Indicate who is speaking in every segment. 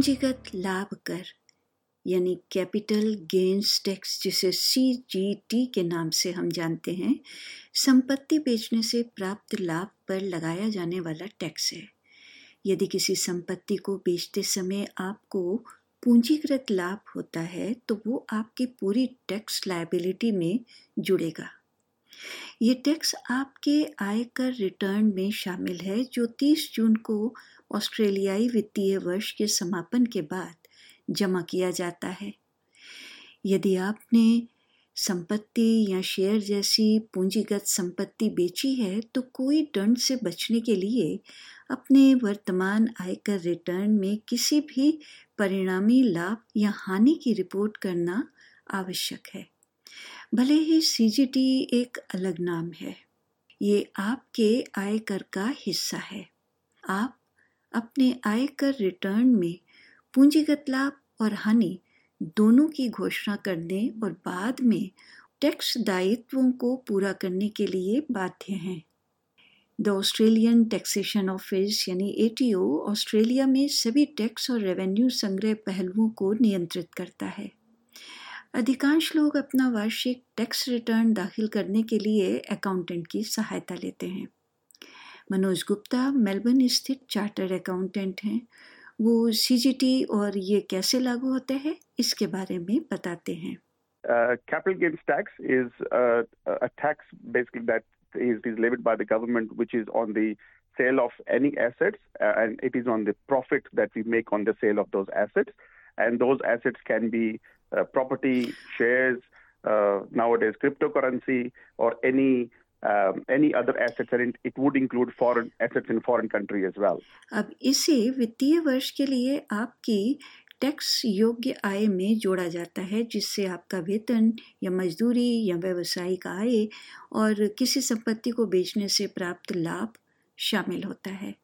Speaker 1: पूंजीगत लाभ कर, यानी कैपिटल गेन्स टैक्स जिसे सी जी टी के नाम से हम जानते हैं, संपत्ति बेचने से प्राप्त लाभ पर लगाया जाने वाला टैक्स है। यदि किसी संपत्ति को बेचते समय आपको पूंजीकृत लाभ होता है तो वो आपकी पूरी टैक्स लाइबिलिटी में जुड़ेगा। ये टैक्स आपके आयकर रिटर्न में शामिल है, जो 30 जून को ऑस्ट्रेलियाई वित्तीय वर्ष के समापन के बाद जमा किया जाता है। यदि आपने संपत्ति या शेयर जैसी पूंजीगत संपत्ति बेची है तो कोई दंड से बचने के लिए अपने वर्तमान आयकर रिटर्न में किसी भी परिणामी लाभ या हानि की रिपोर्ट करना आवश्यक है। भले ही सीजीटी एक अलग नाम है, ये आपके आयकर का हिस्सा है। आप अपने आयकर रिटर्न में पूंजीगत लाभ और हानि दोनों की घोषणा करने और बाद में टैक्स दायित्वों को पूरा करने के लिए बाध्य हैं। द ऑस्ट्रेलियन टैक्सेशन ऑफ़िस यानी एटीओ ऑस्ट्रेलिया में सभी टैक्स और रेवेन्यू संग्रह पहलुओं को नियंत्रित करता है। अधिकांश लोग अपना वार्षिक टैक्स रिटर्न दाखिल करने के लिए अकाउंटेंट की सहायता लेते हैं। मनोज गुप्ता मेलबर्न स्थित चार्टर अकाउंटेंट हैं। वो सीजीटी और ये कैसे लागू होते हैं, इसके बारे में बताते हैं।
Speaker 2: Capital gains tax is a tax basically that is is levied by the government which is on the sale of any assets and it is on the profit that we make on the sale of those assets and those assets can be property, shares, uh, nowadays cryptocurrency, or any um, any other assets, and it would include foreign assets in foreign country as well.
Speaker 1: अब इसे वित्तीय वर्ष के लिए आपकी tax योग्य आय में जोड़ा जाता है जिससे आपका वेतन या मजदूरी या व्यवसायिक आय और किसी संपत्ति को बेचने से प्राप्त लाभ शामिल होता है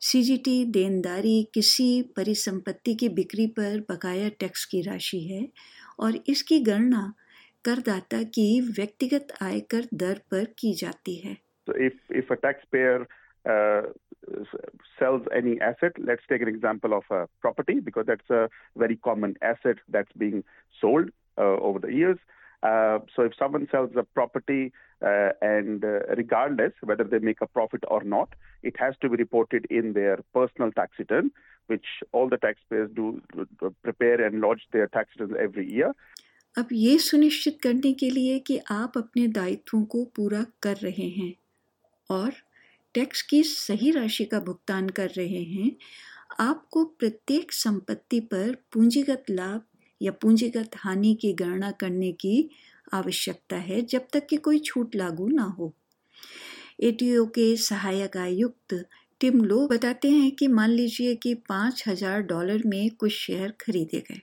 Speaker 1: सीजीटी देनदारी किसी परिसंपत्ति की बिक्री पर बकाया टैक्स की राशि है और इसकी गणना करदाता की व्यक्तिगत आयकर दर पर की जाती है
Speaker 2: So if if a taxpayer uh, sells any asset, let's take an example of a property because that's a very common asset that's being sold uh, over the years. Uh, so if someone sells a property uh, and uh, regardless whether they make a profit or not, it has to be reported in their personal tax return, which all the taxpayers do prepare and lodge their tax returns every year.
Speaker 1: अब ये सुनिश्चित करने के लिए कि आप अपने दायित्वों को पूरा कर रहे हैं और टैक्स की सही राशि का भुगतान कर रहे हैं आपको प्रत्येक संपत्ति पर पूंजीगत लाभ या पूंजीगत हानि की गणना करने की आवश्यकता है जब तक कि कोई छूट लागू ना हो। एटीओ के सहायक आयुक्त टिम लो बताते हैं कि मान लीजिए कि पाँच हज़ार डॉलर में कुछ शेयर खरीदे गए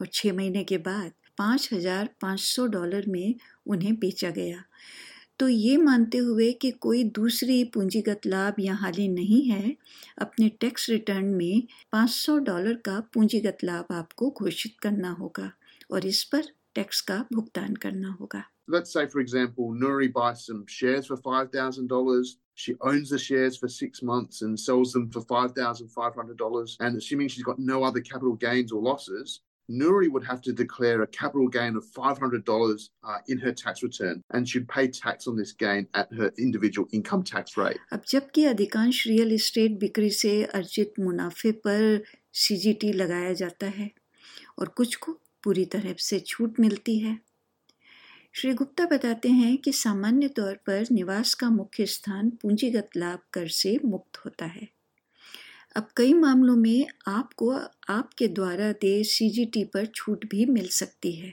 Speaker 1: और छः महीने के बाद पाँच हज़ार पाँच सौ डॉलर में उन्हें बेचा गया। तो ये मानते हुए कि कोई दूसरी पूंजीगत लाभ या हानि नहीं है अपने टैक्स रिटर्न में 500 डॉलर का पूंजीगत लाभ आपको घोषित करना होगा और इस पर टैक्स का भुगतान करना होगा
Speaker 3: Let's say, for example, Nuri buys some shares for $5,000. She owns the shares for six months and sells them for $5,500. And assuming she's got no other capital gains or losses, Nuri would have to declare a capital gain of $500 uh, in her tax return and should pay tax on this gain at her individual income tax rate.
Speaker 1: अब जबकि अधिकांश real estate बिक्री से अर्जित मुनाफे पर CGT लगाया जाता है और कुछ को पूरी तरह से छूट मिलती है श्री गुप्ता बताते हैं कि सामान्य तौर पर निवास का मुख्य स्थान पूंजीगत लाभ कर से मुक्त होता है अब कई मामलों में आपको, आपके द्वारा दे सीजीटी पर छूट भी मिल सकती है।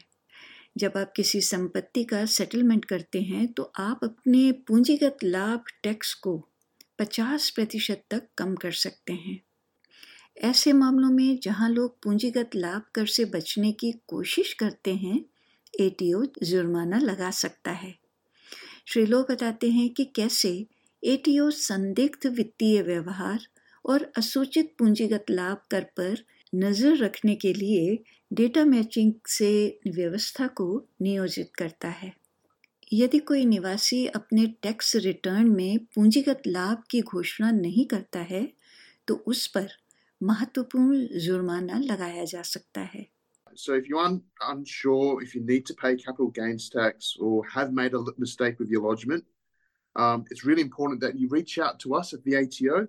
Speaker 1: जब आप किसी संपत्ति का सेटलमेंट करते हैं तो आप अपने पूंजीगत लाभ टैक्स को 50 प्रतिशत तक कम कर सकते हैं। ऐसे मामलों में जहाँ लोग पूंजीगत लाभ कर से बचने की कोशिश करते हैं एटीओ जुर्माना लगा सकता है। श्री लो बताते हैं कि कैसे एटीओ संदिग्ध वित्तीय व्यवहार और असूचित पूंजीगत लाभ कर पर नज़र रखने के लिए डेटा मैचिंग से व्यवस्था को नियोजित करता है यदि कोई निवासी अपने टैक्स रिटर्न में पूंजीगत लाभ की घोषणा नहीं करता है तो उस पर महत्वपूर्ण जुर्माना लगाया जा सकता है
Speaker 3: So if you're un- unsure if you need to pay capital gains tax or have made a mistake with your lodgement, um, it's really important that you reach out to us at the ATO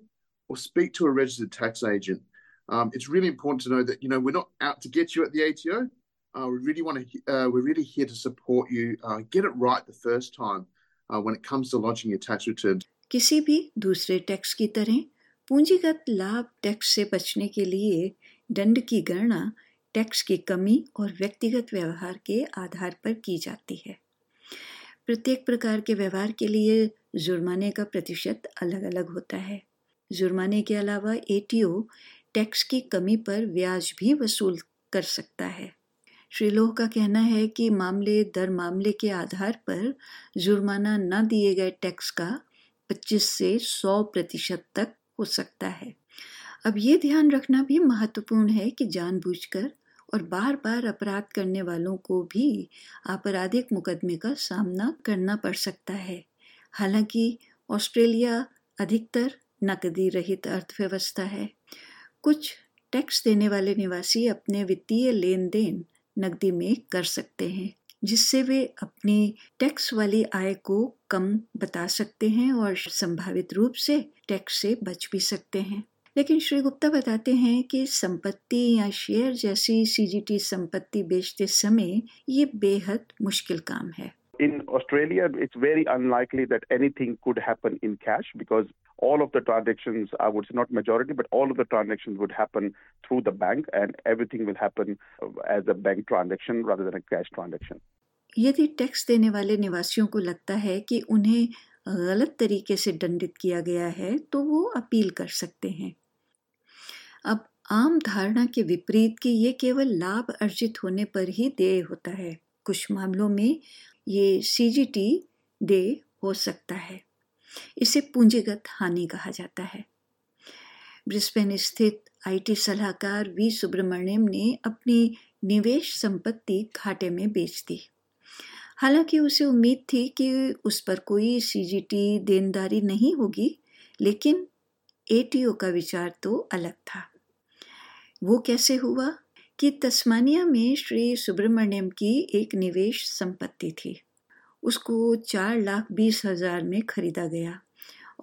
Speaker 3: or speak to a registered tax agent. Um, it's really important to know that you know we're not out to get you at the ATO. Uh, we really want to. Uh, we're really here to support you. Uh, get it right the first time uh, when it comes to lodging your tax returns.
Speaker 1: किसी भी दूसरे tax की तरह पूंजीगत लाभ tax से बचने के लिए दंड की गणना टैक्स की कमी और व्यक्तिगत व्यवहार के आधार पर की जाती है प्रत्येक प्रकार के व्यवहार के लिए जुर्माने का प्रतिशत अलग अलग होता है जुर्माने के अलावा एटीओ टैक्स की कमी पर ब्याज भी वसूल कर सकता है। श्री लोह का कहना है कि मामले दर मामले के आधार पर जुर्माना न दिए गए टैक्स का 25 से 100 प्रतिशत तक हो सकता है। अब ये ध्यान रखना भी महत्वपूर्ण है कि जानबूझकर और बार बार अपराध करने वालों को भी आपराधिक मुकदमे का सामना करना पड़ सकता है। हालाँकि ऑस्ट्रेलिया अधिकतर नकदी रहित अर्थव्यवस्था है। कुछ टैक्स देने वाले निवासी अपने वित्तीय लेन देन नकदी में कर सकते हैं, जिससे वे अपनी टैक्स वाली आय को कम बता सकते हैं और संभावित रूप से टैक्स से बच भी सकते हैं। लेकिन श्री गुप्ता बताते हैं कि संपत्ति या शेयर जैसी सीजीटी संपत्ति बेचते समय ये बेहद मुश्किल काम है।
Speaker 2: In Australia, it's very unlikely that anything could happen in cash because all of the transactions, I would say not majority, but all of the transactions would happen through the bank and everything will happen as a bank transaction rather than a cash transaction.
Speaker 1: यदि tax देने वाले निवासियों को लगता है कि उन्हें गलत तरीके से दंडित किया गया है तो वो अपील कर सकते हैं अब आम धारणा के विपरीत कि ये केवल लाभ अर्जित होने पर ही देय होता है कुछ मामलों में ये सीजीटी दे हो सकता है। इसे पूंजीगत हानि कहा जाता है। ब्रिस्बेन स्थित आईटी सलाहकार वी सुब्रमण्यम ने अपनी निवेश संपत्ति घाटे में बेच दी। हालाँकि उसे उम्मीद थी कि उस पर कोई सीजीटी देनदारी नहीं होगी, लेकिन एटीओ का विचार तो अलग था। वो कैसे हुआ? कि तस्मानिया में श्री सुब्रमण्यम की एक निवेश संपत्ति थी। उसको चार लाख बीस हज़ार में खरीदा गया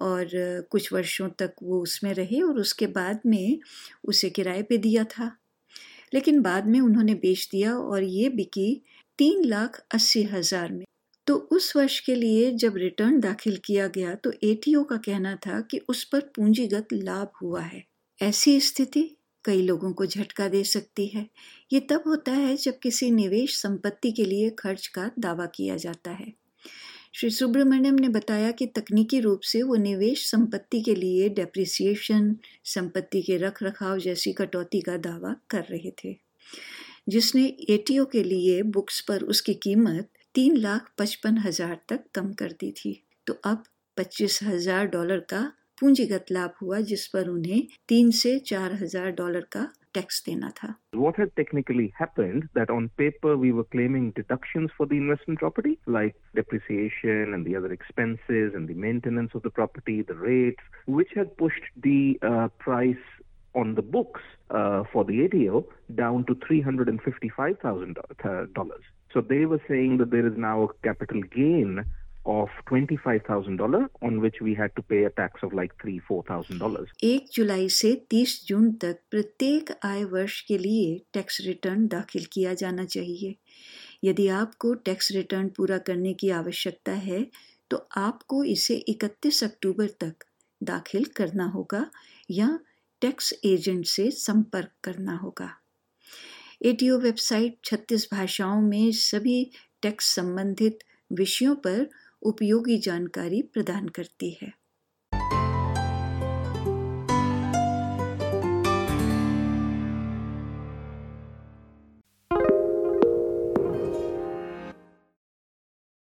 Speaker 1: और कुछ वर्षों तक वो उसमें रहे और उसके बाद में उसे किराए पे दिया था। लेकिन बाद में उन्होंने बेच दिया और ये बिकी तीन लाख अस्सी हज़ार में। तो उस वर्ष के लिए जब रिटर्न दाखिल किया गया तो एटीओ का कहना था कि उस पर पूंजीगत लाभ हुआ है। ऐसी स्थिति कई लोगों को झटका दे सकती है। ये तब होता है जब किसी निवेश संपत्ति के लिए खर्च का दावा किया जाता है। श्री सुब्रमण्यम ने बताया कि तकनीकी रूप से वो निवेश संपत्ति के लिए डेप्रिसिएशन संपत्ति के रख रखाव जैसी कटौती का दावा कर रहे थे। जिसने एटीओ के लिए बुक्स पर उसकी कीमत तीन लाख पचपन हज़ार तक कम कर दी थी। तो अब पच्चीस हज़ार डॉलर का पूंजीगत लाभ हुआ जिस पर उन्हें तीन से चार हज़ार डॉलर का टैक्स देना था
Speaker 4: What had technically happened that on paper we were claiming deductions for the investment property like depreciation and the other expenses and the maintenance of the property, the rates, which had pushed the uh, price on the books uh, for the ATO down to $355,000. So they were saying that there is now a capital gain of $25,000 on which we had to pay a tax of like three, $4,000.
Speaker 1: एक जुलाई से 30 जून तक प्रत्येक आय वर्ष के लिए tax return दाखिल किया जाना चाहिए यदि आपको टैक्स रिटर्न पूरा करने की आवश्यकता है तो आपको इसे 31 अक्टूबर तक दाखिल करना होगा या टैक्स एजेंट से संपर्क करना होगा एटीओ वेबसाइट 36 भाषाओं में सभी टैक्स संबंधित विषयों पर उपयोगी जानकारी प्रदान करती है।